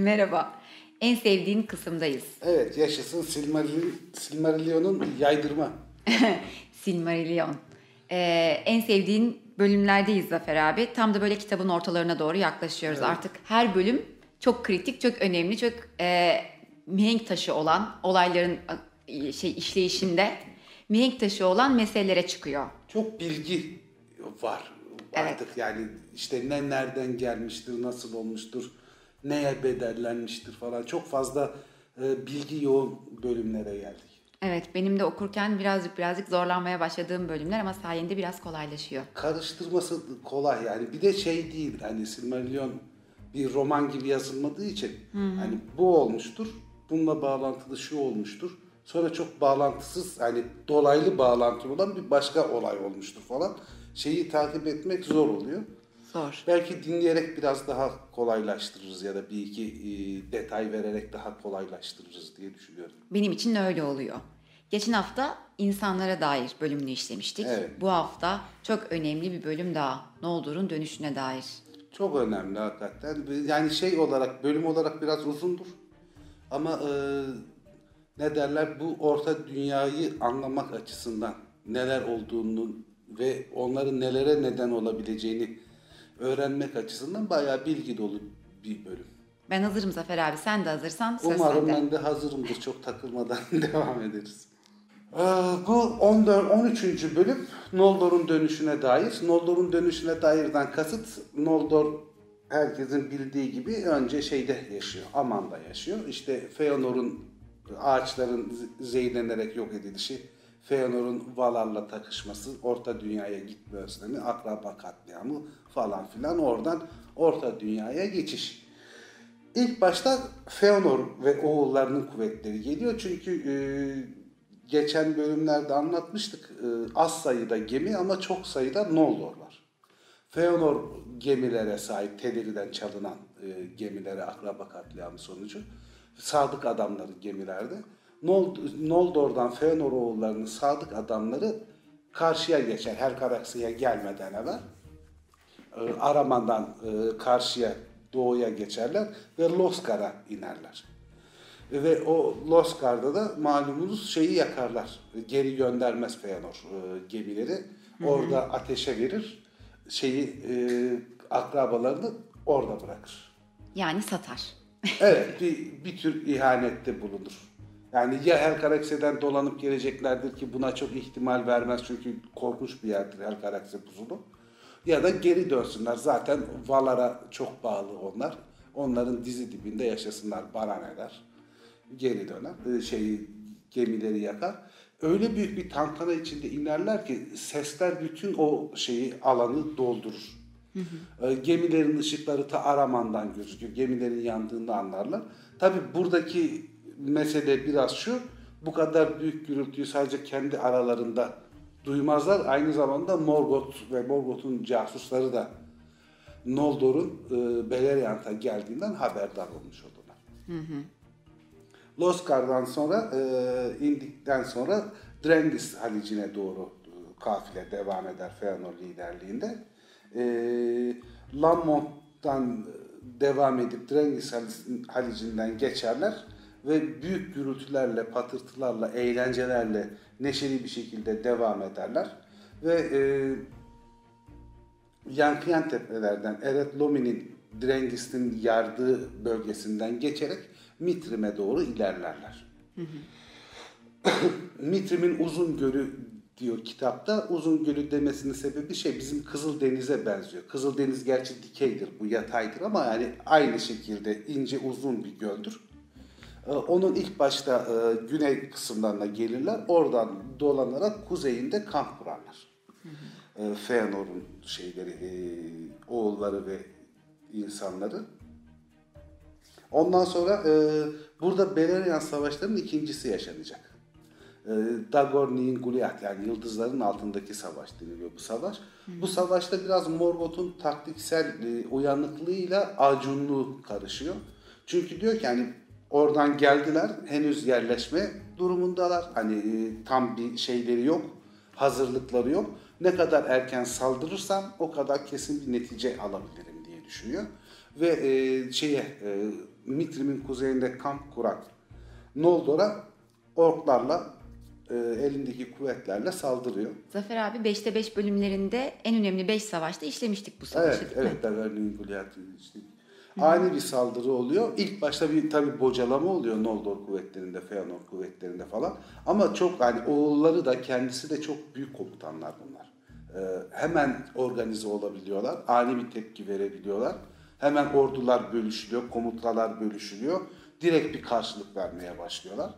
Merhaba. En sevdiğin kısımdayız. Evet yaşasın Silmarillion, Silmarillion'un yaydırma. Silmarillion. Ee, en sevdiğin bölümlerdeyiz Zafer abi. Tam da böyle kitabın ortalarına doğru yaklaşıyoruz. Artık her bölüm çok kritik, çok önemli, çok e, mihenk taşı olan olayların e, şey işleyişinde mihenk taşı olan meselelere çıkıyor. Çok bilgi var artık yani işte ne nereden gelmiştir, nasıl olmuştur, neye bedellenmiştir falan çok fazla e, bilgi yoğun bölümlere geldik. Evet, benim de okurken birazcık birazcık zorlanmaya başladığım bölümler ama sayende biraz kolaylaşıyor. Karıştırması kolay yani bir de şey değil hani Silmarillion bir roman gibi yazılmadığı için hani bu olmuştur, bununla bağlantılı şu olmuştur. Sonra çok bağlantısız hani dolaylı bağlantı olan bir başka olay olmuştur falan. Şeyi takip etmek zor oluyor. Zor. Belki dinleyerek biraz daha kolaylaştırırız ya da bir iki e, detay vererek daha kolaylaştırırız diye düşünüyorum. Benim için öyle oluyor. Geçen hafta insanlara dair bölümünü işlemiştik. Evet. Bu hafta çok önemli bir bölüm daha. Noldor'un dönüşüne dair. Çok önemli hakikaten. Yani şey olarak, bölüm olarak biraz uzundur. Ama e, ne derler bu orta dünyayı anlamak açısından neler olduğunu ve onların nelere neden olabileceğini öğrenmek açısından bayağı bilgi dolu bir bölüm. Ben hazırım Zafer abi. Sen de hazırsan söz Umarım sende. ben de hazırımdır. Çok takılmadan devam ederiz. Ee, bu 14, 13. bölüm Noldor'un dönüşüne dair. Noldor'un dönüşüne dairden kasıt Noldor herkesin bildiği gibi önce şeyde yaşıyor. Aman'da yaşıyor. İşte Feanor'un ağaçların zehirlenerek yok edilişi, Feanor'un Valar'la takışması, Orta Dünya'ya gitme özlemi, akraba katliamı falan filan oradan Orta Dünya'ya geçiş. İlk başta Feanor ve oğullarının kuvvetleri geliyor. Çünkü e, geçen bölümlerde anlatmıştık. E, az sayıda gemi ama çok sayıda Noldor var. Feanor gemilere sahip, Tederi'den çalınan e, gemilere akraba katliamı sonucu. Sadık adamları gemilerde. Nold- Noldor'dan Feanor oğullarının sadık adamları karşıya geçer. Her karaksıya gelmeden evvel e, Araman'dan e, karşıya doğuya geçerler ve Loskar'a inerler. Ve o Loskar'da da malumunuz şeyi yakarlar. Geri göndermez Feanor e, gemileri. Orada ateşe verir. Şeyi e, akrabalarını orada bırakır. Yani satar. Evet bir, bir tür ihanette bulunur. Yani ya Helkaraks'den dolanıp geleceklerdir ki buna çok ihtimal vermez çünkü korkunç bir yerdir Helkarakse buzulu. Ya da geri dönsünler. Zaten Valar'a çok bağlı onlar. Onların dizi dibinde yaşasınlar. Bana ne der. Geri döner. e, Şeyi, gemileri yakar. Öyle büyük bir tantana içinde inerler ki sesler bütün o şeyi alanı doldurur. E, Gemilerin ışıkları ta Araman'dan gözüküyor. Gemilerin yandığını anlarlar. Tabi buradaki mesele biraz şu. Bu kadar büyük gürültüyü sadece kendi aralarında duymazlar. Aynı zamanda Morgoth ve Morgoth'un casusları da Noldor'un e, Beleriand'a geldiğinden haberdar olmuş oldular. Loskar'dan sonra e, indikten sonra Drengis Halici'ne doğru e, kafile devam eder Feanor liderliğinde. E, Lammont'tan devam edip Drengis Halic- Halici'nden geçerler ve büyük gürültülerle, patırtılarla, eğlencelerle neşeli bir şekilde devam ederler. Ve e, yankıyan tepelerden Eret Lomi'nin Drengis'in yardığı bölgesinden geçerek Mitrim'e doğru ilerlerler. Mitrim'in uzun gölü diyor kitapta. Uzun gölü demesinin sebebi şey bizim Kızıldeniz'e benziyor. Kızıldeniz gerçi dikeydir, bu yataydır ama yani aynı şekilde ince uzun bir göldür. Ee, Onun ilk başta e, güney kısımlarına gelirler. Oradan dolanarak kuzeyinde kamp kurarlar. E, Feanor'un şeyleri, e, oğulları ve insanları. Ondan sonra e, burada Beleriand Savaşları'nın ikincisi yaşanacak. E, Goliath yani yıldızların altındaki savaş deniliyor bu savaş. Bu savaşta biraz Morgoth'un taktiksel e, uyanıklığıyla acunluğu karışıyor. Çünkü diyor ki hani oradan geldiler henüz yerleşme durumundalar. Hani e, tam bir şeyleri yok, hazırlıkları yok. Ne kadar erken saldırırsam o kadar kesin bir netice alabilirim diye düşünüyor. Ve e, şeye e, Mitrim'in kuzeyinde kamp kuran Noldor'a orklarla e, elindeki kuvvetlerle saldırıyor. Zafer abi 5'te 5 bölümlerinde en önemli 5 savaşta işlemiştik bu savaşı Evet, evet. Beverly'nin Goliath'ı işte. Ani bir saldırı oluyor. İlk başta bir tabii bocalama oluyor Noldor kuvvetlerinde, Feanor kuvvetlerinde falan. Ama çok hani oğulları da kendisi de çok büyük komutanlar bunlar. Ee, hemen organize olabiliyorlar. Ani bir tepki verebiliyorlar. Hemen ordular bölüşülüyor, komutalar bölüşülüyor. Direkt bir karşılık vermeye başlıyorlar.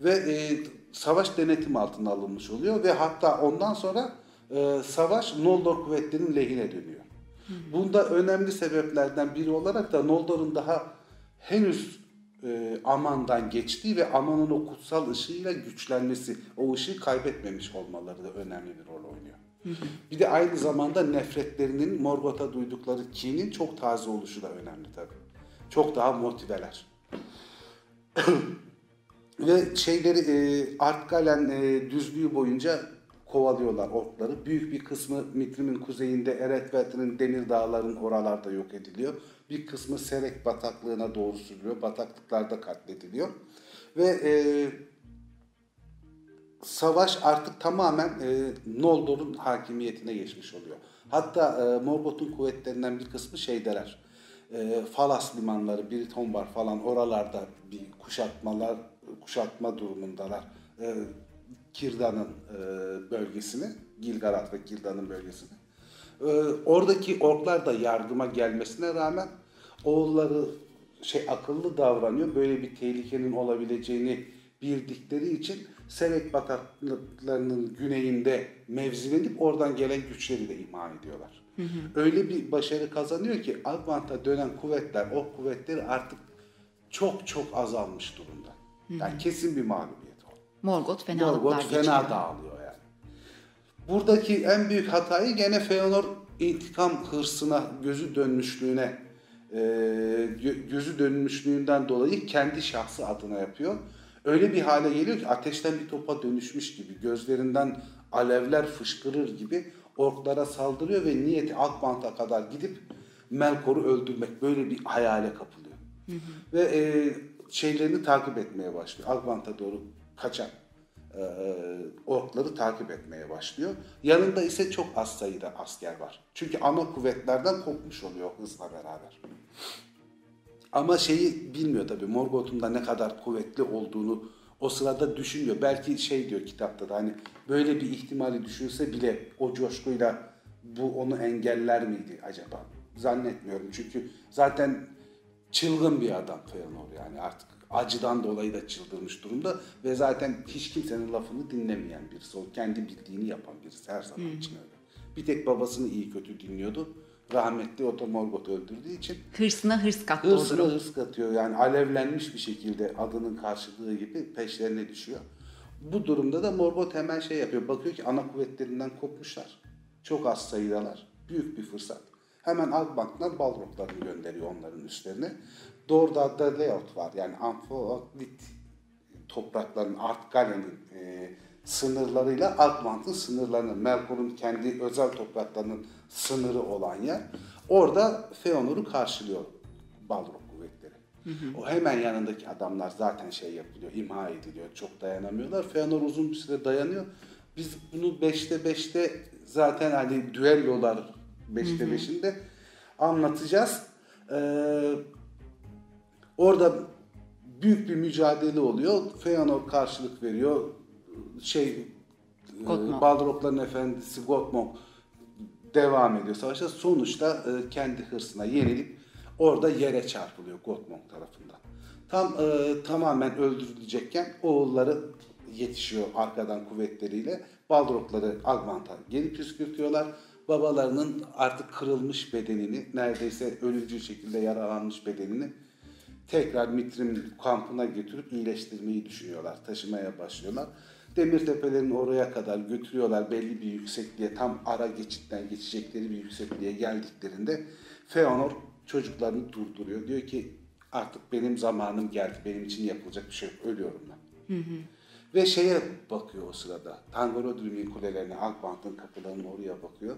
Ve e, savaş denetim altına alınmış oluyor ve hatta ondan sonra e, savaş Noldor kuvvetlerinin lehine dönüyor. Bunda önemli sebeplerden biri olarak da Noldor'un daha henüz e, Aman'dan geçtiği ve Aman'ın o kutsal ışığıyla güçlenmesi, o ışığı kaybetmemiş olmaları da önemli bir rol oynuyor. Bir de aynı zamanda nefretlerinin Morgoth'a duydukları kinin çok taze oluşu da önemli tabii. Çok daha motiveler. Ve şeyleri e, Artgalen e, düzlüğü boyunca kovalıyorlar orkları. Büyük bir kısmı Mitrim'in kuzeyinde Eretvelt'in demir dağların oralarda yok ediliyor. Bir kısmı Serek bataklığına doğru sürülüyor. Bataklıklarda katlediliyor. Ve e, savaş artık tamamen e, Noldor'un hakimiyetine geçmiş oluyor. Hatta e, Morgoth'un kuvvetlerinden bir kısmı şeydeler. E, Falas limanları, Biritombar falan oralarda bir kuşatmalar, kuşatma durumundalar. E, Kirdan'ın e, bölgesini, Gilgalad ve Kirdan'ın bölgesini. E, oradaki orklar da yardıma gelmesine rağmen oğulları şey akıllı davranıyor. Böyle bir tehlikenin olabileceğini bildikleri için Serek bataklıklarının güneyinde mevzilenip oradan gelen güçleri de imha ediyorlar. Öyle bir başarı kazanıyor ki Alvant'a dönen kuvvetler, o kuvvetleri artık çok çok azalmış durumda. Yani kesin bir mağlubiyet. Morgoth fenalıklar Morgoth geçiriyor. fena dağılıyor yani. Buradaki en büyük hatayı gene Feanor intikam hırsına, gözü dönmüşlüğüne, e, gö- gözü dönmüşlüğünden dolayı kendi şahsı adına yapıyor. Öyle bir hale geliyor ki ateşten bir topa dönüşmüş gibi, gözlerinden alevler fışkırır gibi orklara saldırıyor ve niyeti Akbant'a kadar gidip Melkor'u öldürmek böyle bir hayale kapılıyor. Ve e, şeylerini takip etmeye başlıyor. Akbant'a doğru kaçan e, orkları takip etmeye başlıyor. Yanında ise çok az sayıda asker var. Çünkü ana kuvvetlerden kopmuş oluyor hızla beraber. Ama şeyi bilmiyor tabii Morgoth'un da ne kadar kuvvetli olduğunu o sırada düşünüyor. Belki şey diyor kitapta da hani böyle bir ihtimali düşünse bile o coşkuyla bu onu engeller miydi acaba? Zannetmiyorum çünkü zaten çılgın bir adam Feanor yani artık acıdan dolayı da çıldırmış durumda ve zaten hiç kimsenin lafını dinlemeyen birisi. O kendi bildiğini yapan birisi her zaman için öyle. Bir tek babasını iyi kötü dinliyordu. Rahmetli o da Morgoth'u öldürdüğü için Hırsına hırs kattı durum. hırs katıyor. Yani alevlenmiş bir şekilde adının karşılığı gibi peşlerine düşüyor. Bu durumda da Morgoth hemen şey yapıyor. Bakıyor ki ana kuvvetlerinden kopmuşlar. Çok az sayıdalar. Büyük bir fırsat. Hemen Albank'tan Balroglarını gönderiyor onların üstlerine. Dorda'da Leot var. Yani Amphitlit toprakların Artgalen'in e, sınırlarıyla Alkmaar'ın sınırlarını, Melkor'un kendi özel topraklarının sınırı olan yer. Orada Feanor'u karşılıyor Balrog kuvvetleri. O hemen yanındaki adamlar zaten şey yapılıyor, imha ediliyor. Çok dayanamıyorlar. Feanor uzun bir süre dayanıyor. Biz bunu 5'te 5'te zaten hani düellolar 5'te 5'inde anlatacağız. Ee, Orada büyük bir mücadele oluyor. Feanor karşılık veriyor. Şey e, Gottmog. Balrogların efendisi Gottmog devam ediyor savaşa. Sonuçta e, kendi hırsına yenilip orada yere çarpılıyor Gottmog tarafından. Tam e, tamamen öldürülecekken oğulları yetişiyor arkadan kuvvetleriyle. Balrogları Agmant'a geri püskürtüyorlar. Babalarının artık kırılmış bedenini, neredeyse ölümcül şekilde yaralanmış bedenini tekrar Mitrim kampına götürüp iyileştirmeyi düşünüyorlar. Taşımaya başlıyorlar. Demir tepelerin oraya kadar götürüyorlar belli bir yüksekliğe. Tam ara geçitten geçecekleri bir yüksekliğe geldiklerinde Feanor çocuklarını durduruyor. Diyor ki artık benim zamanım geldi. Benim için yapılacak bir şey yok. Ölüyorum ben. Ve şeye bakıyor o sırada. Tangorodrim'in kulelerine, Alkmaar'ın kapılarına oraya bakıyor.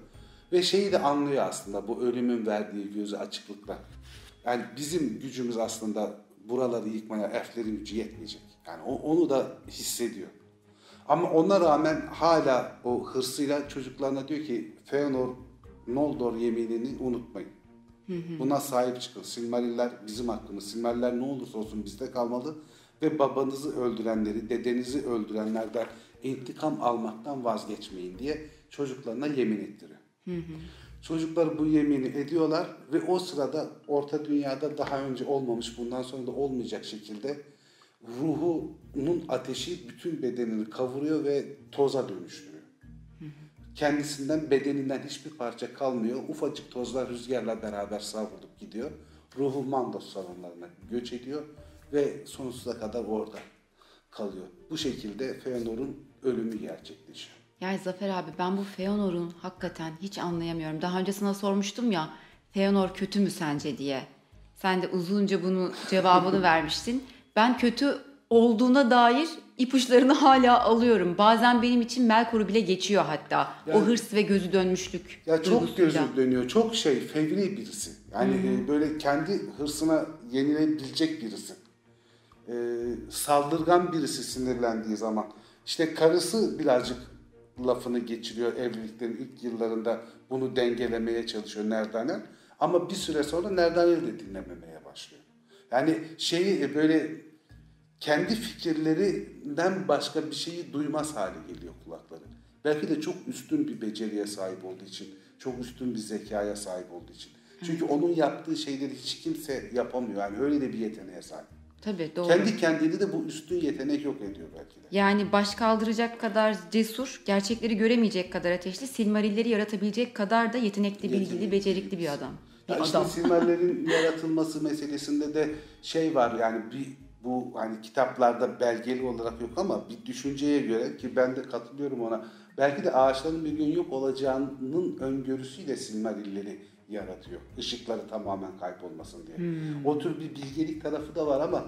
Ve şeyi de anlıyor aslında bu ölümün verdiği gözü açıklıkla. Yani bizim gücümüz aslında buraları yıkmaya elflerin gücü yetmeyecek. Yani o, onu da hissediyor. Ama ona rağmen hala o hırsıyla çocuklarına diyor ki Feanor Noldor yeminini unutmayın. Buna sahip çıkın. Silmariller bizim hakkımız. Silmariller ne olursa olsun bizde kalmalı ve babanızı öldürenleri, dedenizi öldürenlerden intikam almaktan vazgeçmeyin diye çocuklarına yemin ettiriyor. Çocuklar bu yemini ediyorlar ve o sırada Orta Dünya'da daha önce olmamış, bundan sonra da olmayacak şekilde ruhunun ateşi bütün bedenini kavuruyor ve toza dönüştürüyor. Kendisinden, bedeninden hiçbir parça kalmıyor. Ufacık tozlar rüzgarla beraber savrulup gidiyor. Ruhu Mandos salonlarına göç ediyor ve sonsuza kadar orada kalıyor. Bu şekilde Feanor'un ölümü gerçekleşiyor. Yani Zafer abi ben bu Feanor'un hakikaten hiç anlayamıyorum. Daha önce sana sormuştum ya Feanor kötü mü sence diye. Sen de uzunca bunu cevabını vermiştin. Ben kötü olduğuna dair ipuçlarını hala alıyorum. Bazen benim için Melkor'u bile geçiyor hatta. o Yani- hırs ve gözü dönmüşlük Ya çok duygusuyla. gözü dönüyor. Çok şey, fevri birisi. Yani e, böyle kendi hırsına yenilebilecek birisi. E, saldırgan birisi sinirlendiği zaman. İşte karısı birazcık lafını geçiriyor evliliklerin ilk yıllarında bunu dengelemeye çalışıyor Nerdanen. Ama bir süre sonra Nerdanen de dinlememeye başlıyor. Yani şeyi e, böyle kendi fikirlerinden başka bir şeyi duymaz hale geliyor kulakları. Belki de çok üstün bir beceriye sahip olduğu için, çok üstün bir zekaya sahip olduğu için. Çünkü onun yaptığı şeyleri hiç kimse yapamıyor. Yani öyle de bir yeteneğe sahip. Tabii doğru. Kendi kendini de bu üstün yetenek yok ediyor belki de. Yani baş kaldıracak kadar cesur, gerçekleri göremeyecek kadar ateşli, Silmarilleri yaratabilecek kadar da yetenekli, bilgili, Yetenekli, becerikli bir adam. Bir Ya işte adam. Silmarillerin yaratılması meselesinde de şey var yani bir bu hani kitaplarda belgeli olarak yok ama bir düşünceye göre ki ben de katılıyorum ona. Belki de ağaçların bir gün yok olacağının öngörüsüyle Silmarilleri yaratıyor. Işıkları tamamen kaybolmasın diye. O tür bir bilgelik tarafı da var ama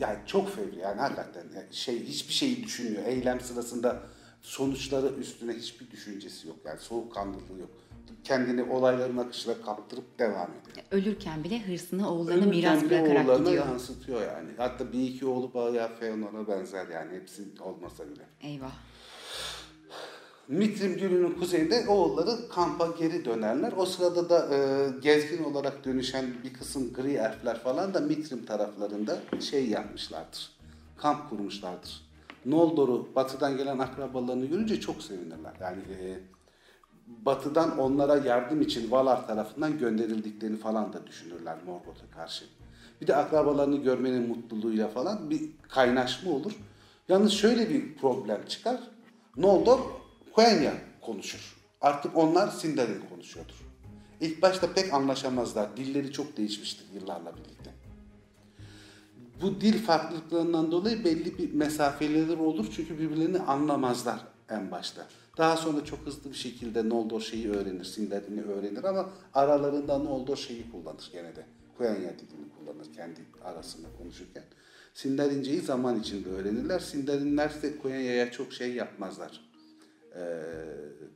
yani çok fevri yani hakikaten yani şey hiçbir şeyi düşünmüyor. Eylem sırasında sonuçları üstüne hiçbir düşüncesi yok. Yani soğukkanlılığı yok. Kendini olayların akışına kaptırıp devam ediyor. Ölürken bile hırsını oğullarına Ölürken miras bırakarak oğullarına gidiyor. yansıtıyor yani. Hatta bir iki oğlu bayağı Feanor'a benzer yani hepsi olmasa bile. Eyvah. Mitrim Gölü'nün kuzeyinde oğulları kampa geri dönerler. O sırada da e, gezgin olarak dönüşen bir kısım gri elfler falan da Mitrim taraflarında şey yapmışlardır. Kamp kurmuşlardır. Noldor'u batıdan gelen akrabalarını görünce çok sevinirler. Yani e, batıdan onlara yardım için Valar tarafından gönderildiklerini falan da düşünürler Morgoth'a karşı. Bir de akrabalarını görmenin mutluluğuyla falan bir kaynaşma olur. Yalnız şöyle bir problem çıkar. Noldor Quenya konuşur. Artık onlar Sindarin konuşuyordur. İlk başta pek anlaşamazlar. Dilleri çok değişmiştir yıllarla birlikte. Bu dil farklılıklarından dolayı belli bir mesafeleri olur çünkü birbirlerini anlamazlar en başta. Daha sonra çok hızlı bir şekilde Noldor şeyi öğrenir, Sindarin'i öğrenir ama aralarında Noldor şeyi kullanır gene de. Quenya dilini kullanır kendi arasında konuşurken. Sindarince'yi zaman içinde öğrenirler. Sindarinler ise Quenya'ya çok şey yapmazlar. Ee,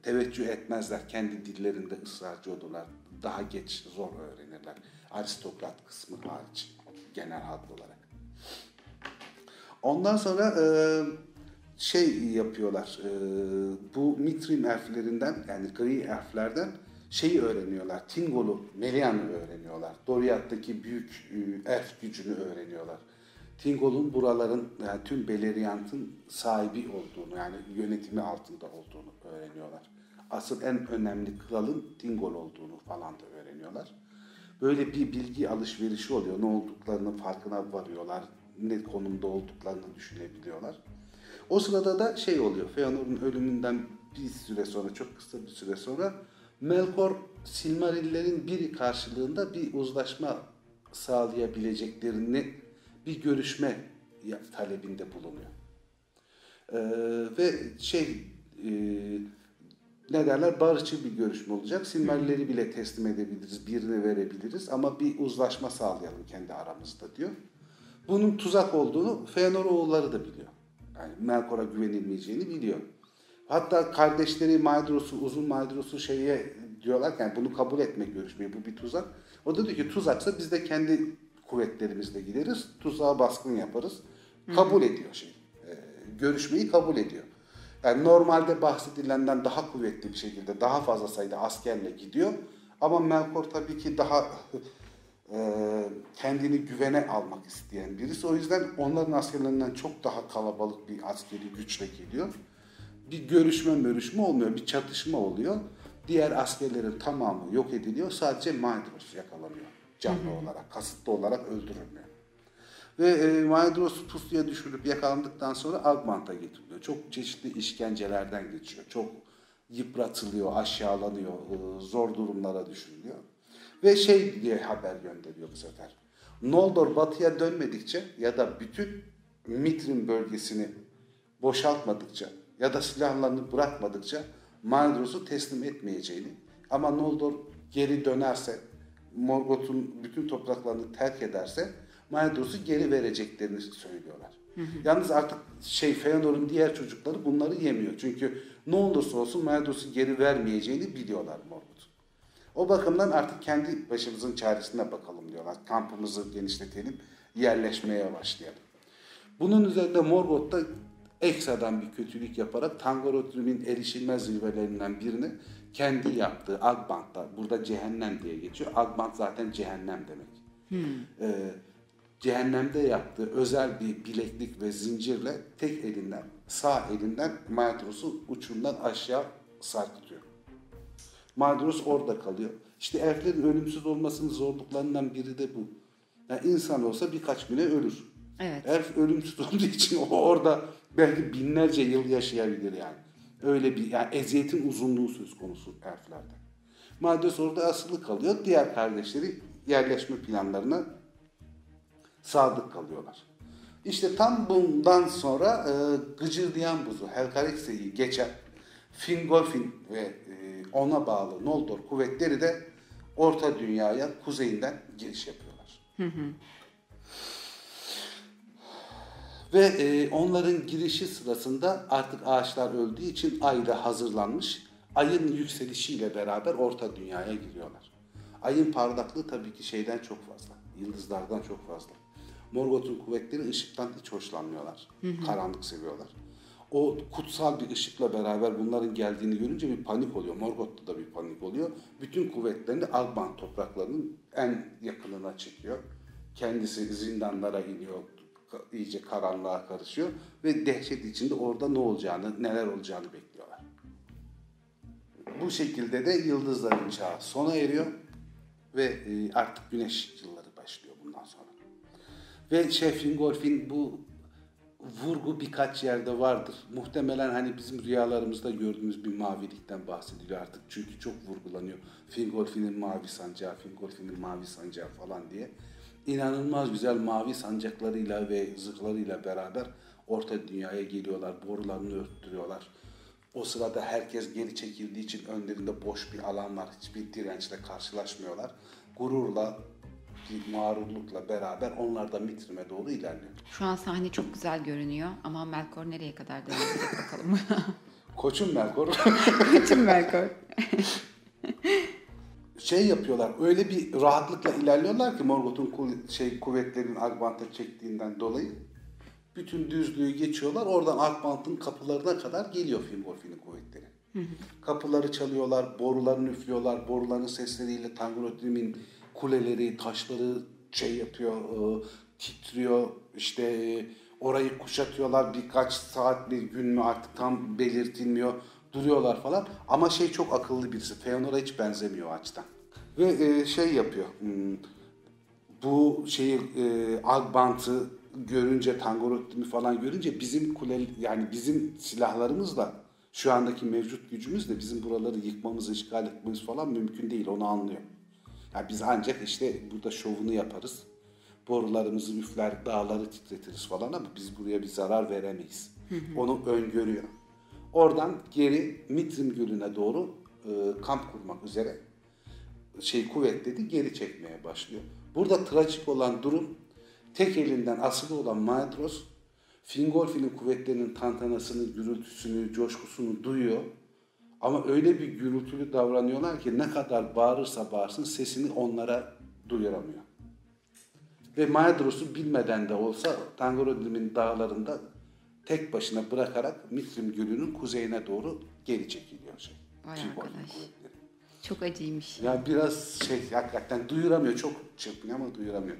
teveccüh etmezler. Kendi dillerinde ısrarcı olurlar. Daha geç zor öğrenirler. Aristokrat kısmı hariç genel halk olarak. Ondan sonra e, şey yapıyorlar. e, bu Mitrim elflerinden yani gri elflerden şeyi öğreniyorlar. Tingol'u, Melian'ı öğreniyorlar. Doriath'taki büyük e, elf gücünü öğreniyorlar. Tingol'un buraların yani tüm Beleriand'ın sahibi olduğunu yani yönetimi altında olduğunu öğreniyorlar. Asıl en önemli kralın Tingol olduğunu falan da öğreniyorlar. Böyle bir bilgi alışverişi oluyor. Ne olduklarının farkına varıyorlar. Ne konumda olduklarını düşünebiliyorlar. O sırada da şey oluyor. Feanor'un ölümünden bir süre sonra, çok kısa bir süre sonra Melkor Silmarillerin biri karşılığında bir uzlaşma sağlayabileceklerini bir görüşme talebinde bulunuyor. Ee, ve şey e, ne derler barışçıl bir görüşme olacak. Silmarilleri bile teslim edebiliriz, birini verebiliriz ama bir uzlaşma sağlayalım kendi aramızda diyor. Bunun tuzak olduğunu Feanor oğulları da biliyor. Yani Melkor'a güvenilmeyeceğini biliyor. Hatta kardeşleri Maedros'u, uzun Maedros'u şeye diyorlar ki yani bunu kabul etmek görüşmeyi bu bir tuzak. O da diyor ki tuzaksa biz de kendi kuvvetlerimizle gideriz. Tuzağa baskın yaparız. Kabul ediyor şey. E, görüşmeyi kabul ediyor. Yani normalde bahsedilenden daha kuvvetli bir şekilde daha fazla sayıda askerle gidiyor. Ama Melkor tabii ki daha e, kendini güvene almak isteyen birisi. O yüzden onların askerlerinden çok daha kalabalık bir askeri güçle geliyor. Bir görüşme mörüşme olmuyor, bir çatışma oluyor. Diğer askerlerin tamamı yok ediliyor. Sadece Maedros yakalanıyor canlı olarak, kasıtlı olarak öldürülmüyor. Ve e, Maedros pusuya düşürüp yakalandıktan sonra Agmant'a getiriliyor. Çok çeşitli işkencelerden geçiyor. Çok yıpratılıyor, aşağılanıyor, e, zor durumlara düşürülüyor. Ve şey diye haber gönderiyor bu sefer. Noldor batıya dönmedikçe ya da bütün Mitrin bölgesini boşaltmadıkça ya da silahlarını bırakmadıkça Maedros'u teslim etmeyeceğini ama Noldor geri dönerse Morgoth'un bütün topraklarını terk ederse Maedros'u geri vereceklerini söylüyorlar. Hı hı. Yalnız artık şey Feanor'un diğer çocukları bunları yemiyor. Çünkü ne olursa olsun Maedros'u geri vermeyeceğini biliyorlar Morgoth. O bakımdan artık kendi başımızın çaresine bakalım diyorlar. Kampımızı genişletelim, yerleşmeye başlayalım. Bunun üzerinde Morgoth da ekstradan bir kötülük yaparak Tangorodrim'in erişilmez zirvelerinden birini kendi yaptığı Agbant'ta, burada cehennem diye geçiyor. Agbant zaten cehennem demek. Hmm. Ee, cehennemde yaptığı özel bir bileklik ve zincirle tek elinden, sağ elinden Maedros'u uçundan aşağı sarkıtıyor. Maedros orada kalıyor. İşte elflerin ölümsüz olmasının zorluklarından biri de bu. Yani insan olsa birkaç güne ölür. Evet. Elf ölümsüz olduğu için o orada belki binlerce yıl yaşayabilir yani. Öyle bir yani eziyetin uzunluğu söz konusu elflerde. Maedros orada asılı kalıyor. Diğer kardeşleri yerleşme planlarına sadık kalıyorlar. İşte tam bundan sonra e, Gıcırdayan buzu Helkarexe'yi geçen Fingolfin ve e, ona bağlı Noldor kuvvetleri de Orta Dünya'ya kuzeyinden giriş yapıyorlar. Hı hı. Ve e, onların girişi sırasında artık ağaçlar öldüğü için ay da hazırlanmış. Ayın yükselişiyle beraber Orta Dünya'ya giriyorlar. Ayın parlaklığı tabii ki şeyden çok fazla. Yıldızlardan çok fazla. Morgoth'un kuvvetleri ışıktan hiç hoşlanmıyorlar. Hı hı. Karanlık seviyorlar. O kutsal bir ışıkla beraber bunların geldiğini görünce bir panik oluyor. Morgoth'ta da bir panik oluyor. Bütün kuvvetlerini Alban topraklarının en yakınına çekiyor. Kendisi zindanlara iniyor, iyice karanlığa karışıyor ve dehşet içinde orada ne olacağını, neler olacağını bekliyorlar. Bu şekilde de yıldızların çağı sona eriyor ve e, artık güneş yılları başlıyor bundan sonra. Ve Şefrin Golf'in bu vurgu birkaç yerde vardır. Muhtemelen hani bizim rüyalarımızda gördüğümüz bir mavilikten bahsediliyor artık. Çünkü çok vurgulanıyor. Fingolfin'in mavi sancağı, Fingolfin'in mavi sancağı falan diye. İnanılmaz güzel mavi sancaklarıyla ve zırhlarıyla beraber orta dünyaya geliyorlar. Borularını örttürüyorlar. O sırada herkes geri çekildiği için önlerinde boş bir alan var. Hiçbir dirençle karşılaşmıyorlar. Gururla bir mağrurlukla beraber onlar da Mitrim'e doğru ilerliyor. Şu an sahne çok güzel görünüyor ama Melkor nereye kadar devam edecek bakalım. Koçum Melkor. Koçum Melkor. şey yapıyorlar. Öyle bir rahatlıkla ilerliyorlar ki Morgoth'un şey kuvvetlerin Agbant'a çektiğinden dolayı bütün düzlüğü geçiyorlar. Oradan Akbant'ın kapılarına kadar geliyor Fingolfin'in kuvvetleri. Kapıları çalıyorlar, borularını üflüyorlar. Boruların sesleriyle Tangrotrim'in kuleleri, taşları şey yapıyor, e, titriyor. İşte orayı kuşatıyorlar birkaç saat bir gün mü artık tam belirtilmiyor. Duruyorlar falan. Ama şey çok akıllı birisi. Feanor'a hiç benzemiyor açtan. Ve e, şey yapıyor. Hmm, bu şeyi e, Agbant'ı görünce, Tangorottim'i falan görünce bizim kule yani bizim silahlarımızla şu andaki mevcut gücümüzle bizim buraları yıkmamız, işgal etmemiz falan mümkün değil. Onu anlıyor. Yani biz ancak işte burada şovunu yaparız. Borularımızı üfler, dağları titretiriz falan ama biz buraya bir zarar veremeyiz. Hı hı. Onu öngörüyor. Oradan geri Mitrim Gölü'ne doğru e, kamp kurmak üzere şey kuvvetledi geri çekmeye başlıyor. Burada trajik olan durum tek elinden asılı olan Maedros Fingolfin'in kuvvetlerinin tantanasını, gürültüsünü, coşkusunu duyuyor. Ama öyle bir gürültülü davranıyorlar ki ne kadar bağırırsa bağırsın sesini onlara duyuramıyor. Ve Maedros'u bilmeden de olsa Tangorodrim'in dağlarında tek başına bırakarak Mitrim Gölü'nün kuzeyine doğru geri çekiliyor şey. Vay arkadaş. kuvvetleri. Çok acıymış. Ya biraz şey hakikaten duyuramıyor. Çok çırpınıyor ama duyuramıyor.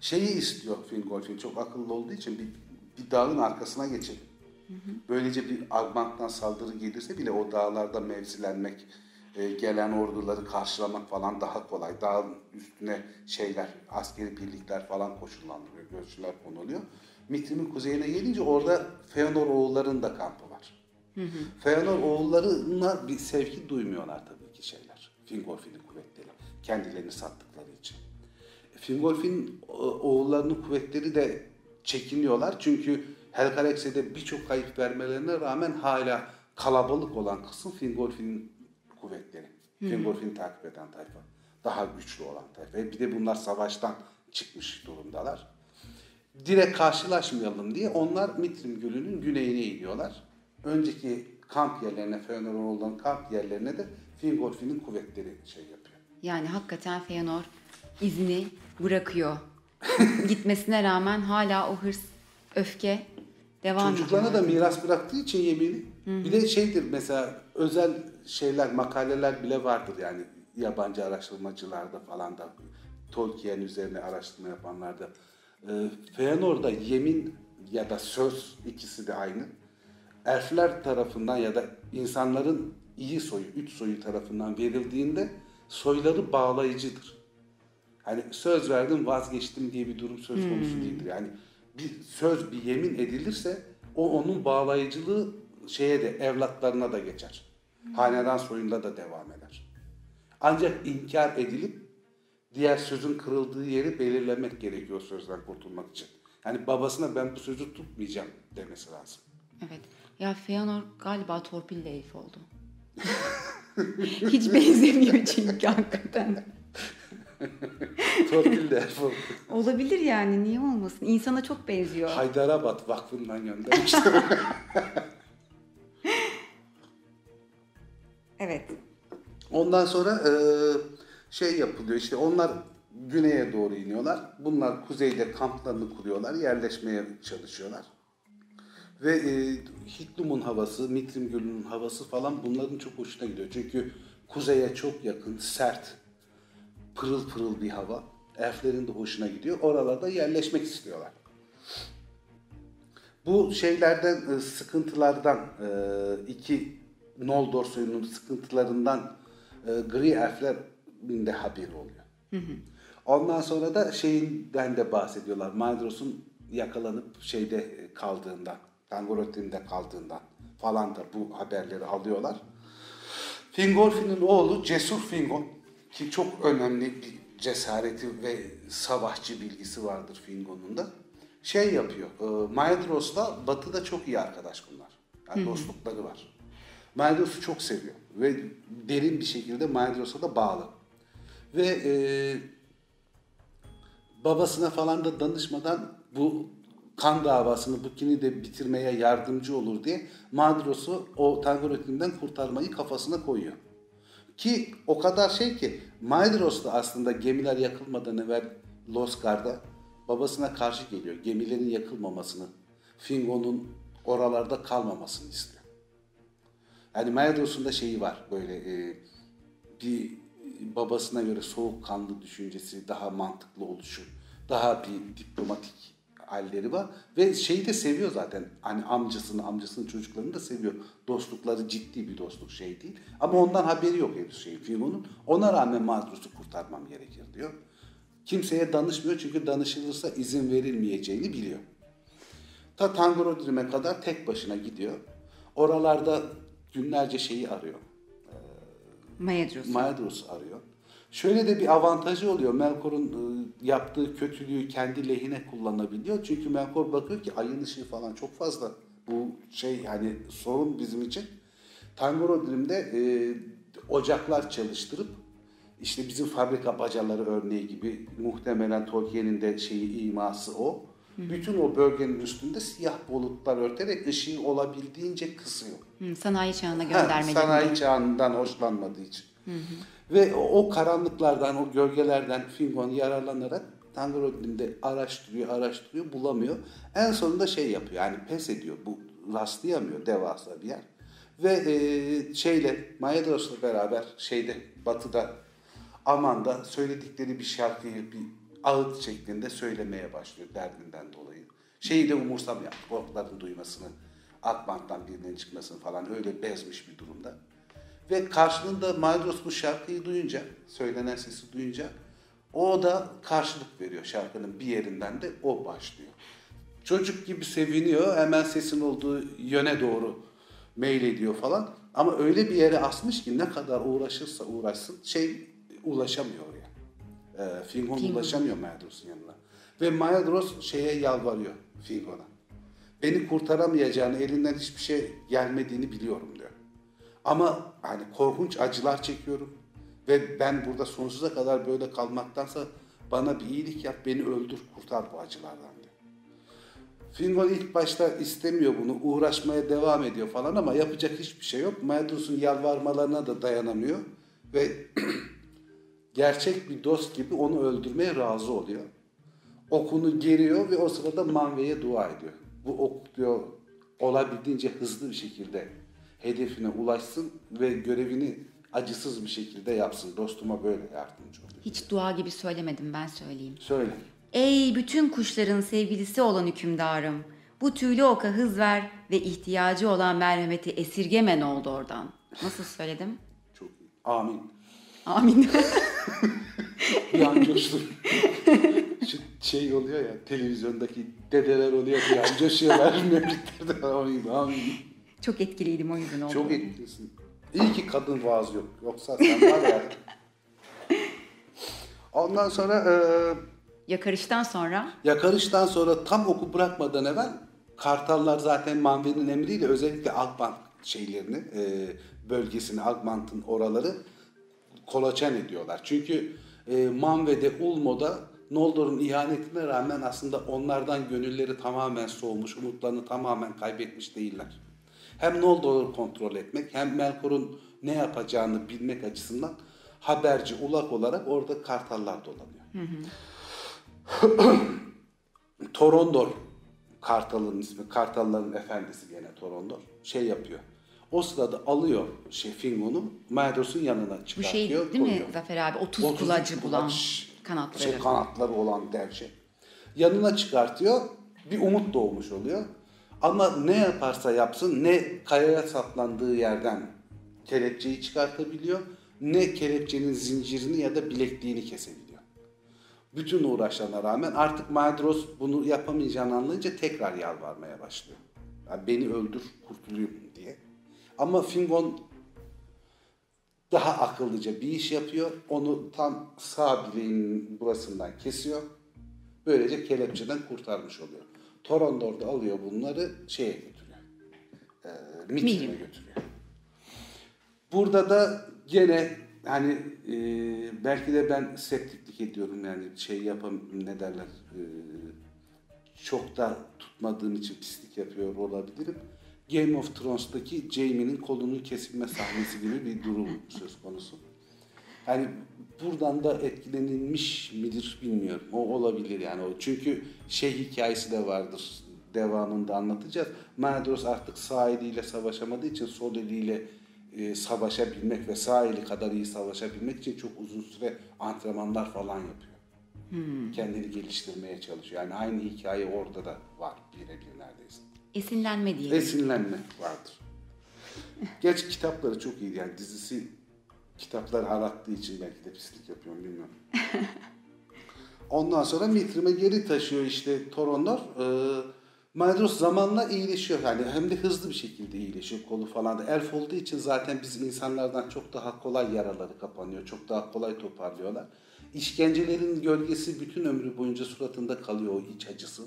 Şeyi istiyor Fingolfin çok akıllı olduğu için bir, bir dağın arkasına geçelim. Böylece bir Armant'tan saldırı gelirse bile o dağlarda mevzilenmek, e, gelen orduları karşılamak falan daha kolay. Dağın üstüne şeyler, askeri birlikler falan koşullandırıyor, gözcüler konuluyor. Mitrim'in kuzeyine gelince orada Feanor oğullarının da kampı var. Feanor oğullarına bir sevgi duymuyorlar tabii ki şeyler. Fingolfin'in kuvvetleri. Kendilerini sattıkları için. Fingolfin'in o- oğullarının kuvvetleri de çekiniyorlar. Çünkü Helcarex'e birçok kayıp vermelerine rağmen hala kalabalık olan kısım Fingolfin'in kuvvetleri. Fingolfin'i takip eden tayfa. Daha güçlü olan tayfa. Bir de bunlar savaştan çıkmış durumdalar direkt karşılaşmayalım diye onlar Mitrim Gölü'nün güneyine iniyorlar. Önceki kamp yerlerine, Feanoroğulların kamp yerlerine de Fingolfin'in kuvvetleri şey yapıyor. Yani hakikaten Feanor izini bırakıyor. Gitmesine rağmen hala o hırs, öfke devam Çocuklarına ediyor. da miras bıraktığı için yemini. Bir de şeydir mesela özel şeyler, makaleler bile vardır yani yabancı araştırmacılarda falan da Tolkien üzerine araştırma yapanlarda. Ee, Feanor'da yemin ya da söz ikisi de aynı. Elfler tarafından ya da insanların iyi soyu, üç soyu tarafından verildiğinde soyları bağlayıcıdır. Hani söz verdim vazgeçtim diye bir durum söz konusu değildir. Yani bir söz bir yemin edilirse o onun bağlayıcılığı şeye de evlatlarına da geçer. Hanedan soyunda da devam eder. Ancak inkar edilip diğer sözün kırıldığı yeri belirlemek gerekiyor sözden kurtulmak için. Yani babasına ben bu sözü tutmayacağım demesi lazım. Evet. Ya Feanor galiba torpilli elf oldu. Hiç benzemiyor çünkü hakikaten. Torpil de elf oldu. Olabilir yani niye olmasın? İnsana çok benziyor. Haydarabad Vakfı'ndan göndermişler. Evet. Ondan sonra e, şey yapılıyor işte onlar güneye doğru iniyorlar. Bunlar kuzeyde kamplarını kuruyorlar, yerleşmeye çalışıyorlar. Ve e, Hitlum'un havası, Mitrim Gölü'nün havası falan bunların çok hoşuna gidiyor. Çünkü kuzeye çok yakın, sert, pırıl pırıl bir hava. Elflerin de hoşuna gidiyor. Oralarda yerleşmek istiyorlar. Bu şeylerden, e, sıkıntılardan, e, iki Noldor soyunun sıkıntılarından e, gri elflerin de haberi oluyor. Ondan sonra da şeyinden de bahsediyorlar. Maedros'un yakalanıp şeyde kaldığından, Tangorotrin'de kaldığından falan da bu haberleri alıyorlar. Fingolfin'in oğlu Cesur Fingon ki çok önemli bir cesareti ve savaşçı bilgisi vardır Fingon'un da. Şey yapıyor, e, Maedros'la Batı'da çok iyi arkadaş bunlar. Yani dostlukları var. Maedros'u çok seviyor ve derin bir şekilde Maedros'a da bağlı. Ve e, babasına falan da danışmadan bu kan davasını, bu kini de bitirmeye yardımcı olur diye Madros'u o Tangorettin'den kurtarmayı kafasına koyuyor. Ki o kadar şey ki Maedros da aslında gemiler yakılmadan evvel Losgar'da babasına karşı geliyor. Gemilerin yakılmamasını, Fingon'un oralarda kalmamasını istiyor. Yani Maedros'un da şeyi var böyle e, bir babasına göre soğukkanlı düşüncesi, daha mantıklı oluşu, daha bir diplomatik halleri var. Ve şeyi de seviyor zaten. Hani amcasını, amcasının çocuklarını da seviyor. Dostlukları ciddi bir dostluk şey değil. Ama ondan haberi yok henüz şey Fingon'un. Ona rağmen Madrus'u kurtarmam gerekir diyor. Kimseye danışmıyor çünkü danışılırsa izin verilmeyeceğini biliyor. Ta Tangorodrim'e kadar tek başına gidiyor. Oralarda günlerce şeyi arıyor. Maedros. Maedros arıyor. Şöyle de bir avantajı oluyor. Melkor'un e, yaptığı kötülüğü kendi lehine kullanabiliyor. Çünkü Melkor bakıyor ki ayın ışığı falan çok fazla. Bu şey hani sorun bizim için. Tangorodrim'de e, ocaklar çalıştırıp işte bizim fabrika bacaları örneği gibi muhtemelen Tolkien'in de şeyi iması o. Bütün o bölgenin üstünde siyah bulutlar örterek ışığı olabildiğince kısıyor. Hı, sanayi çağına Ha, göndermeli. sanayi çağından hoşlanmadığı için. Ve o, o karanlıklardan, o gölgelerden Fingon yararlanarak Tangorodin'de araştırıyor, araştırıyor, bulamıyor. En sonunda şey yapıyor, yani pes ediyor. Bu rastlayamıyor devasa bir yer. Ve e, şeyle, Maedros'la beraber şeyde, batıda, Aman'da söyledikleri bir şarkıyı bir ağıt şeklinde söylemeye başlıyor derdinden dolayı. Şeyi de umursamıyor, orkların duymasını, Akbant'tan birinin çıkmasını falan öyle bezmiş bir durumda. Ve karşılığında Maedros bu şarkıyı duyunca, söylenen sesi duyunca o da karşılık veriyor şarkının bir yerinden de o başlıyor. Çocuk gibi seviniyor, hemen sesin olduğu yöne doğru meylediyor falan. Ama öyle bir yere asmış ki ne kadar uğraşırsa uğraşsın şey ulaşamıyor Fingon Fingon. ulaşamıyor Maedros'un yanına. Ve Maedros şeye yalvarıyor Fingon'a. Beni kurtaramayacağını, elinden hiçbir şey gelmediğini biliyorum diyor. Ama hani korkunç acılar çekiyorum ve ben burada sonsuza kadar böyle kalmaktansa bana bir iyilik yap, beni öldür, kurtar bu acılardan diyor. Fingon ilk başta istemiyor bunu, uğraşmaya devam ediyor falan ama yapacak hiçbir şey yok. Maedros'un yalvarmalarına da dayanamıyor ve gerçek bir dost gibi onu öldürmeye razı oluyor. Okunu geriyor ve o sırada Manve'ye dua ediyor. Bu ok diyor olabildiğince hızlı bir şekilde hedefine ulaşsın ve görevini acısız bir şekilde yapsın. Dostuma böyle yardımcı oluyor. Hiç dua gibi söylemedim ben söyleyeyim. Söyle. Ey bütün kuşların sevgilisi olan hükümdarım. Bu tüylü oka hız ver ve ihtiyacı olan merhameti esirgemen oldu oradan. Nasıl söyledim? Çok iyi. Amin. Amin. Bir an coştum. Şu şey oluyor ya televizyondaki dedeler oluyor bir an coşuyorlar mevlitlerde. Amin amin. Çok etkiliydim o yüzden oldu. Çok etkilisin. İyi ki kadın vaaz yok. Yoksa sen var ya. Ondan sonra e, Yakarıştan sonra yakarıştan sonra tam oku bırakmadan evvel Kartallar zaten Manve'nin emriyle özellikle Akbant şeylerini, e, bölgesini, Akbant'ın oraları kolaçan ediyorlar. Çünkü e, Manve'de, Ulmo'da Noldor'un ihanetine rağmen aslında onlardan gönülleri tamamen soğumuş, umutlarını tamamen kaybetmiş değiller. Hem Noldor'u kontrol etmek hem Melkor'un ne yapacağını bilmek açısından haberci, ulak olarak orada kartallar dolanıyor. Torondor Kartal'ın ismi, Kartalların efendisi gene Torondor şey yapıyor. O sırada alıyor şey Fingon'u Maedros'un yanına bu çıkartıyor. şey değil mi koyuyor. Zafer abi? 30 30 kulacı bulan kulaç, kanatları. Şey, kanatları olan dev şey. Yanına çıkartıyor. Bir umut doğmuş oluyor. Ama ne yaparsa yapsın ne kayaya saplandığı yerden kelepçeyi çıkartabiliyor ne kelepçenin zincirini ya da bilekliğini kesebiliyor. Bütün uğraşlarına rağmen artık Maedros bunu yapamayacağını anlayınca tekrar yalvarmaya başlıyor. Yani beni öldür, kurtulayım. Ama Fingon daha akıllıca bir iş yapıyor. Onu tam sağ bileğinin burasından kesiyor. Böylece kelepçeden kurtarmış oluyor. Torondor da alıyor bunları şeye götürüyor. E, Mitrim'e Mirim. götürüyor. Burada da gene hani e, belki de ben septiklik ediyorum yani şey yapam ne derler e, çok da tutmadığım için pislik yapıyor olabilirim. Game of Thrones'taki Jaime'nin kolunun kesilme sahnesi gibi bir durum söz konusu. Hani buradan da etkilenilmiş midir bilmiyorum. O olabilir yani. O çünkü şey hikayesi de vardır. Devamında anlatacağız. Maedros artık sağ eliyle savaşamadığı için sol eliyle e, savaşabilmek ve sağ eli kadar iyi savaşabilmek için çok uzun süre antrenmanlar falan yapıyor. Kendini geliştirmeye çalışıyor. Yani aynı hikaye orada da var birebir neredeyse. Esinlenme diyelim. Esinlenme vardır. Geç kitapları çok iyi yani dizisi kitaplar arattığı için belki de pislik yapıyorum bilmiyorum. Ondan sonra Mitrim'e geri taşıyor işte Torondor. Ee, Maedros zamanla iyileşiyor yani hem de hızlı bir şekilde iyileşiyor kolu falan da. Elf olduğu için zaten bizim insanlardan çok daha kolay yaraları kapanıyor. Çok daha kolay toparlıyorlar. İşkencelerin gölgesi bütün ömrü boyunca suratında kalıyor o iç acısı.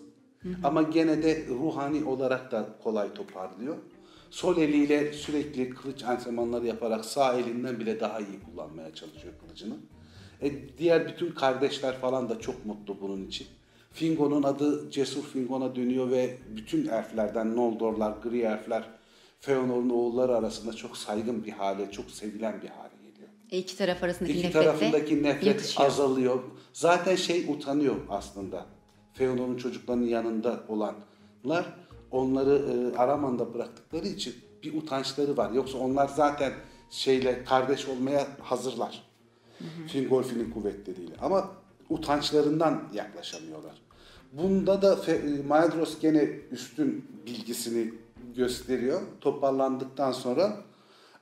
Ama gene de ruhani olarak da kolay toparlıyor. Sol eliyle sürekli kılıç antrenmanları yaparak sağ elinden bile daha iyi kullanmaya çalışıyor kılıcını. E, diğer bütün kardeşler falan da çok mutlu bunun için. Fingon'un adı Cesur Fingon'a dönüyor ve bütün elflerden Noldorlar, Gri elfler, Feanor'un oğulları arasında çok saygın bir hale, çok sevilen bir hale geliyor. E, iki taraf arasındaki İki nefret tarafındaki nefret yakışıyor. azalıyor. Zaten şey utanıyor aslında. Feanor'un çocuklarının yanında olanlar onları e, Araman'da bıraktıkları için bir utançları var. Yoksa onlar zaten şeyle kardeş olmaya hazırlar. Fingolfin'in kuvvetleriyle. Ama utançlarından yaklaşamıyorlar. Bunda da e, Maedhros gene üstün bilgisini gösteriyor. Toparlandıktan sonra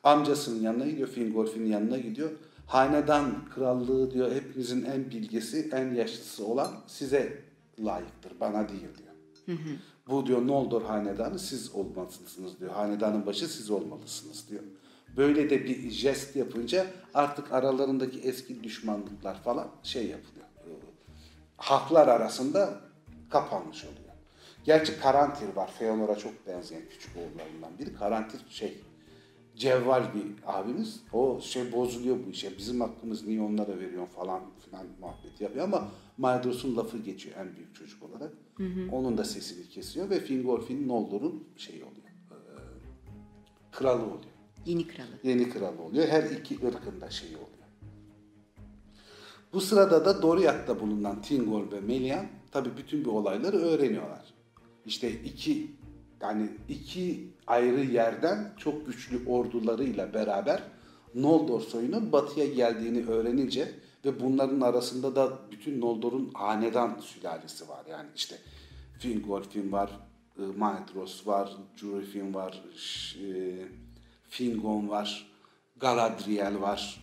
amcasının yanına gidiyor, Fingolfin'in yanına gidiyor. Hanedan krallığı diyor hepimizin en bilgisi, en yaşlısı olan size layıktır, bana değil diyor. Bu diyor Noldor hanedanı siz olmalısınız diyor. Hanedanın başı siz olmalısınız diyor. Böyle de bir jest yapınca artık aralarındaki eski düşmanlıklar falan şey yapılıyor. Ee, Haklar arasında kapanmış oluyor. Gerçi Karantir var. Feanor'a çok benzeyen küçük oğullarından biri. Karantir şey cevval bir abimiz. O şey bozuluyor bu işe. Bizim hakkımız niye onlara veriyorsun falan filan muhabbeti yapıyor ama Maedhros'un lafı geçiyor en büyük çocuk olarak. Onun da sesini kesiyor ve Fingolfin Noldor'un şeyi oluyor. e, kralı oluyor. Yeni kralı. Yeni kral oluyor. Her iki ırkın da şeyi oluyor. Bu sırada da Doriath'ta bulunan Tingol ve Melian tabi bütün bu olayları öğreniyorlar. İşte iki yani iki ayrı yerden çok güçlü ordularıyla beraber Noldor soyunun batıya geldiğini öğrenince ve bunların arasında da bütün Noldor'un hanedan sülalesi var. Yani işte Fingolfin var, e, Maedhros var, Jurufin var, e, Fingon var, Galadriel var.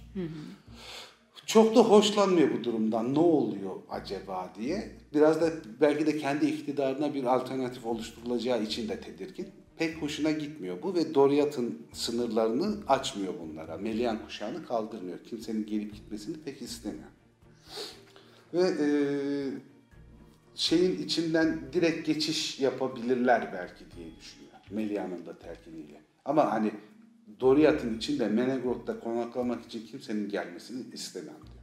Çok da hoşlanmıyor bu durumdan. Ne oluyor acaba diye. Biraz da belki de kendi iktidarına bir alternatif oluşturulacağı için de tedirgin. Pek hoşuna gitmiyor bu ve Doriath'ın sınırlarını açmıyor bunlara. Melian kuşağını kaldırmıyor. Kimsenin gelip gitmesini pek istemiyor. Ve e, şeyin içinden direkt geçiş yapabilirler belki diye düşünüyor. Melia'nın da telkiniyle. Ama hani Doriath'ın içinde Menegroth'ta konaklamak için kimsenin gelmesini istemem diyor.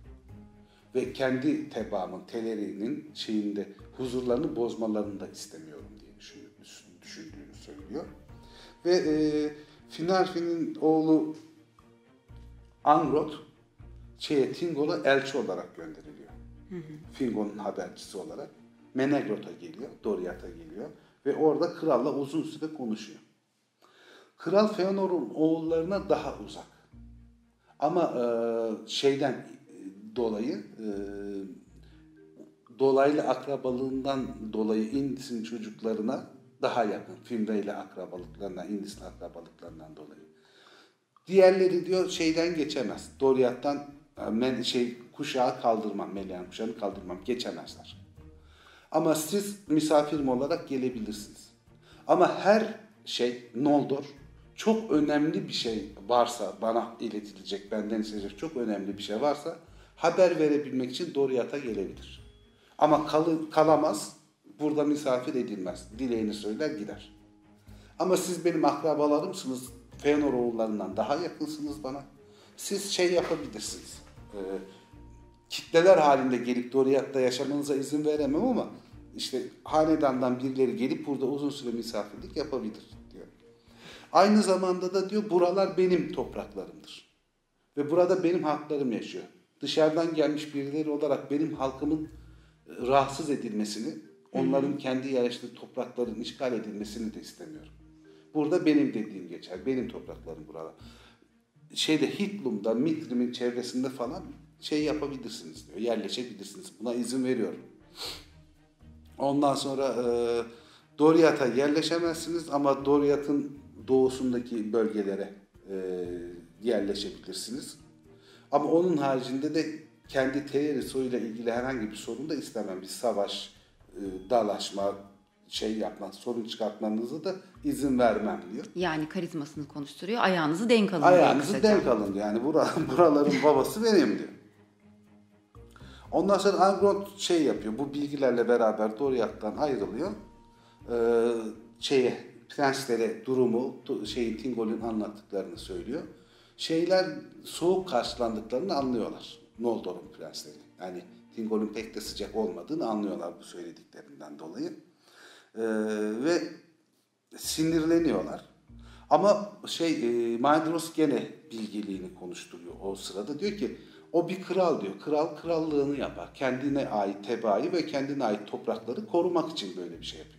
Ve kendi tebaamın, Teleri'nin şeyinde huzurlarını bozmalarını da istemiyorum diye düşün- düşündüğünü söylüyor. Ve e, Finarfin'in oğlu Angrod şeye Tingol'a elçi olarak gönderiliyor. Fingon'un habercisi olarak. Menegroth'a geliyor, Doriath'a geliyor ve orada kralla uzun süre konuşuyor. Kral Feanor'un oğullarına daha uzak. Ama e, şeyden e, dolayı e, dolaylı akrabalığından dolayı Indis'in çocuklarına daha yakın. Fimre ile akrabalıklarından, Indis'in akrabalıklarından dolayı. Diğerleri diyor şeyden geçemez. Doriath'tan e, men, şey kuşağı kaldırmam, Melian kuşağını kaldırmam, geçemezler. Ama siz misafirim olarak gelebilirsiniz. Ama her şey Noldor çok önemli bir şey varsa bana iletilecek, benden isteyecek çok önemli bir şey varsa haber verebilmek için Doriath'a gelebilir. Ama kalı, kalamaz, burada misafir edilmez. Dileğini söyler gider. Ama siz benim akrabalarımsınız. Feanor oğullarından daha yakınsınız bana. Siz şey yapabilirsiniz. Ee, kitleler halinde gelip Doriath'ta yaşamanıza izin veremem ama işte hanedandan birileri gelip burada uzun süre misafirlik yapabilir. Aynı zamanda da diyor buralar benim topraklarımdır. Ve burada benim haklarım yaşıyor. Dışarıdan gelmiş birileri olarak benim halkımın e, rahatsız edilmesini, onların kendi yaşlı toprakların işgal edilmesini de istemiyorum. Burada benim dediğim geçer. Benim topraklarım buralar. Şeyde Hitlum'da, Mitrim'in çevresinde falan şey yapabilirsiniz diyor. Yerleşebilirsiniz. Buna izin veriyorum. Ondan sonra e, Doriath'a yerleşemezsiniz ama Doriath'ın doğusundaki bölgelere e, yerleşebilirsiniz. Ama onun haricinde de kendi Teleri soyuyla ilgili herhangi bir sorun da istemem. Bir savaş, e, dalaşma, şey yapmak, sorun çıkartmanızı da izin vermem diyor. Yani karizmasını konuşturuyor. Ayağınızı denk alın. Ayağınızı denk alın diyor. Yani bura, buraların babası benim diyor. Ondan sonra Angrod şey yapıyor. Bu bilgilerle beraber Doriath'tan ayrılıyor. Ee, şeye prenslere durumu şeyin Tingol'ün anlattıklarını söylüyor. Şeyler soğuk karşılandıklarını anlıyorlar. Noldor'un prensleri. Yani Thingol'un pek de sıcak olmadığını anlıyorlar bu söylediklerinden dolayı. Ee, ve sinirleniyorlar. Ama şey e, Maedros gene bilgiliğini konuşturuyor o sırada. Diyor ki o bir kral diyor. Kral krallığını yapar. Kendine ait tebaayı ve kendine ait toprakları korumak için böyle bir şey yapıyor.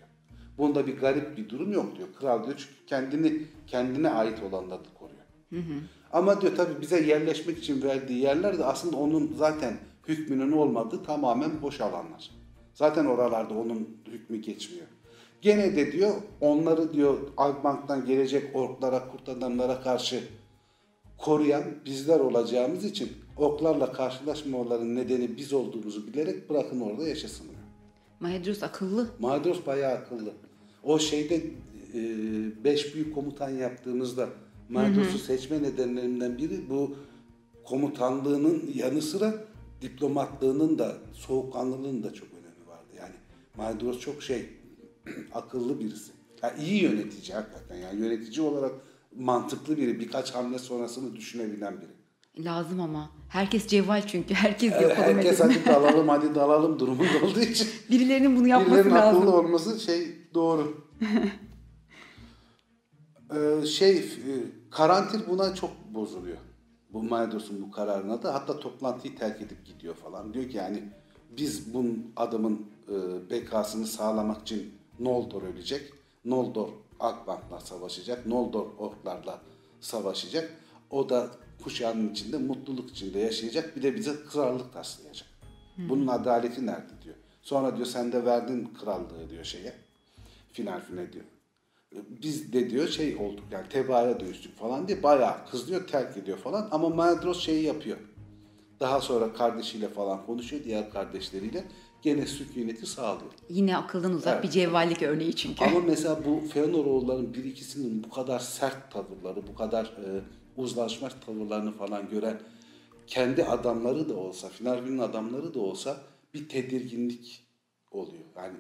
Bunda bir garip bir durum yok diyor. Kral diyor çünkü kendini kendine ait olanları koruyor. Ama diyor tabii bize yerleşmek için verdiği yerler de aslında onun zaten hükmünün olmadığı tamamen boş alanlar. Zaten oralarda onun hükmü geçmiyor. Gene de diyor onları diyor Albank'tan gelecek orklara, kurt adamlara karşı koruyan bizler olacağımız için oklarla karşılaşmamaların nedeni biz olduğumuzu bilerek bırakın orada yaşasın. Maedros akıllı. Maedros bayağı akıllı. O şeyde e, beş büyük komutan yaptığımızda Maedros'u seçme nedenlerinden biri bu komutanlığının yanı sıra diplomatlığının da soğukkanlılığının da çok önemi vardı. Yani Maedros çok şey akıllı birisi. Ya iyi yönetici hakikaten. Yani yönetici olarak mantıklı biri. Birkaç hamle sonrasını düşünebilen biri. Lazım ama. Herkes cevval çünkü. Herkes Evet, herkes hadi dalalım hadi dalalım durumunda olduğu için. Birilerinin bunu yapması Birilerinin lazım. akıllı olması şey doğru. Ee, şey e, Karantir buna çok bozuluyor. Bu Maedos'un bu kararına da hatta toplantıyı terk edip gidiyor falan. Diyor ki yani biz bu adamın e, bekasını sağlamak için Noldor ölecek. Noldor Akbank'la savaşacak. Noldor orklarla savaşacak. O da kuşağının içinde mutluluk içinde yaşayacak. Bir de bize krallık taslayacak. Bunun adaleti nerede diyor. Sonra diyor sen de verdin krallığı diyor şeye. Final fine diyor. Biz de diyor şey olduk yani tebaaya dönüştük falan diye bayağı kızıyor terk ediyor falan. Ama Maedros şeyi yapıyor. Daha sonra kardeşiyle falan konuşuyor diğer kardeşleriyle. Gene sükuneti sağlıyor. Yine akıldan uzak Evet. bir cevvallik örneği çünkü. Ama mesela bu Feanoroğulların bir ikisinin bu kadar sert tavırları, bu kadar e, uzlaşma tavırlarını falan gören kendi adamları da olsa, Finarvin'in adamları da olsa bir tedirginlik oluyor. Yani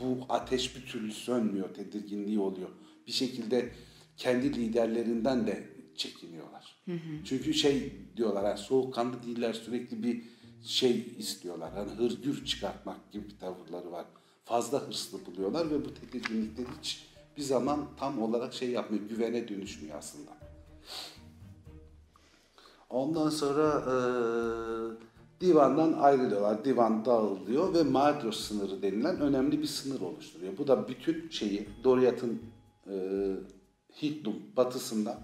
bu ateş bir türlü sönmüyor, tedirginliği oluyor. Bir şekilde kendi liderlerinden de çekiniyorlar. Çünkü şey diyorlar, yani soğukkanlı değiller sürekli bir şey istiyorlar. Hani hırgür çıkartmak gibi bir tavırları var. Fazla hırslı buluyorlar ve bu tedirginlikleri hiç bir zaman tam olarak şey yapmıyor, güvene dönüşmüyor aslında. Ondan sonra eee, divandan ayrılıyorlar. Divan dağılıyor ve Maedros sınırı denilen önemli bir sınır oluşturuyor. Bu da bütün şeyi Doriath'ın eee Hitdum batısından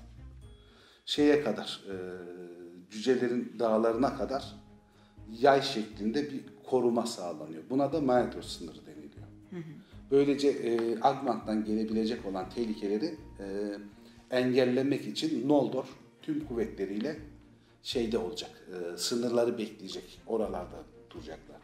şeye kadar eee, cücelerin dağlarına kadar yay şeklinde bir koruma sağlanıyor. Buna da Maedros sınırı deniliyor. Böylece e, Agmant'tan gelebilecek olan tehlikeleri e, engellemek için Noldor tüm kuvvetleriyle şeyde olacak, e, sınırları bekleyecek, oralarda duracaklar.